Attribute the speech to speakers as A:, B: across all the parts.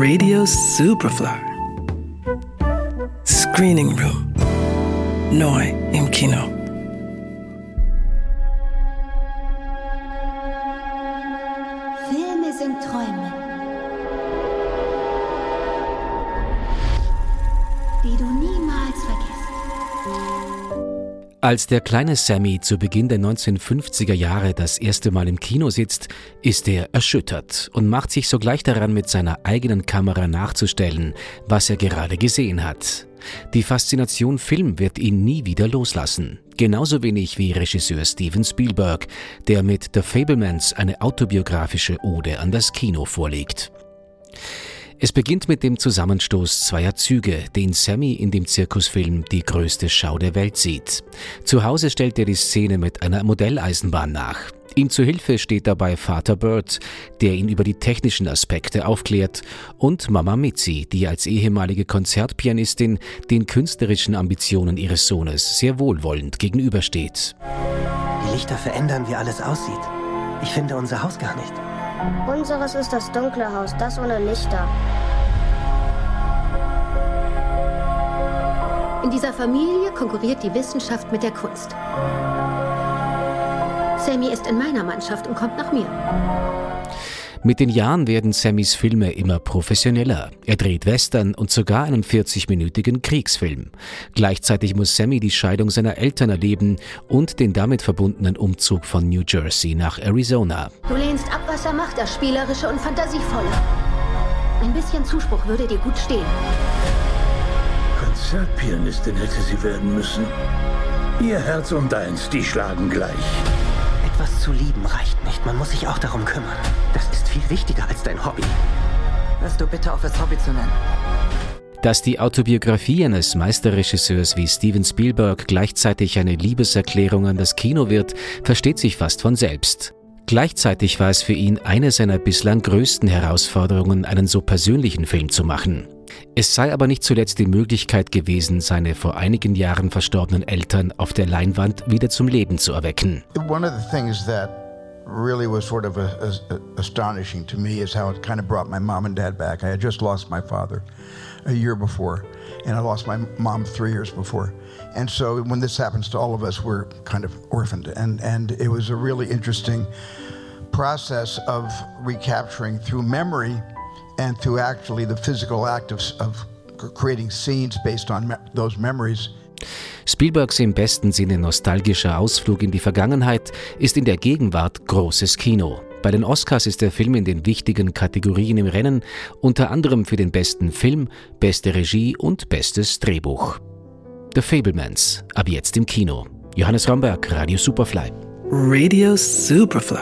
A: Radio Superfly. Screening Room. Neu im Kino.
B: Filme sind Träume, die du vergisst.
C: Als der kleine Sammy zu Beginn der 1950er Jahre das erste Mal im Kino sitzt, ist er erschüttert und macht sich sogleich daran, mit seiner eigenen Kamera nachzustellen, was er gerade gesehen hat. Die Faszination Film wird ihn nie wieder loslassen. Genauso wenig wie Regisseur Steven Spielberg, der mit The Fablemans eine autobiografische Ode an das Kino vorlegt. Es beginnt mit dem Zusammenstoß zweier Züge, den Sammy in dem Zirkusfilm Die größte Schau der Welt sieht. Zu Hause stellt er die Szene mit einer Modelleisenbahn nach. Ihm zu Hilfe steht dabei Vater Bird, der ihn über die technischen Aspekte aufklärt, und Mama Mitzi, die als ehemalige Konzertpianistin den künstlerischen Ambitionen ihres Sohnes sehr wohlwollend gegenübersteht.
D: Die Lichter verändern, wie alles aussieht. Ich finde unser Haus gar nicht.
E: Unseres ist das dunkle Haus, das ohne Lichter.
B: In dieser Familie konkurriert die Wissenschaft mit der Kunst. Sammy ist in meiner Mannschaft und kommt nach mir.
C: Mit den Jahren werden Sammys Filme immer professioneller. Er dreht Western und sogar einen 40-minütigen Kriegsfilm. Gleichzeitig muss Sammy die Scheidung seiner Eltern erleben und den damit verbundenen Umzug von New Jersey nach Arizona.
B: Du lehnst ab, was er macht, das Spielerische und Fantasievolle. Ein bisschen Zuspruch würde dir gut stehen.
F: Konzertpianistin hätte sie werden müssen. Ihr Herz und deins, die schlagen gleich.
D: Etwas zu lieben reicht nicht. Man muss sich auch darum kümmern. Das ist viel wichtiger als dein Hobby.
G: Hörst du bitte auf, es Hobby zu nennen?
C: Dass die Autobiografie eines Meisterregisseurs wie Steven Spielberg gleichzeitig eine Liebeserklärung an das Kino wird, versteht sich fast von selbst. Gleichzeitig war es für ihn eine seiner bislang größten Herausforderungen, einen so persönlichen Film zu machen. Es sei aber nicht zuletzt die Möglichkeit gewesen, seine vor einigen Jahren verstorbenen Eltern auf der Leinwand wieder zum Leben zu erwecken.
H: One of the things that really was sort of a, a, astonishing to me is how it kind of brought my mom and dad back. I had just lost my father a year before, and I lost my mom three years before. And so when this happens to all of us, we're kind of orphaned. And, and it was a really interesting process of recapturing through memory and through actually the physical act of, of creating scenes based on me those memories.
C: Spielbergs im besten Sinne nostalgischer Ausflug in die Vergangenheit ist in der Gegenwart großes Kino. Bei den Oscars ist der Film in den wichtigen Kategorien im Rennen, unter anderem für den besten Film, beste Regie und bestes Drehbuch. The Fablemans, ab jetzt im Kino. Johannes Romberg, Radio Superfly.
A: Radio Superfly.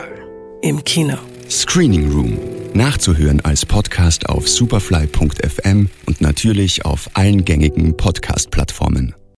A: Im Kino.
I: Screening Room. Nachzuhören als Podcast auf superfly.fm und natürlich auf allen gängigen Podcast-Plattformen.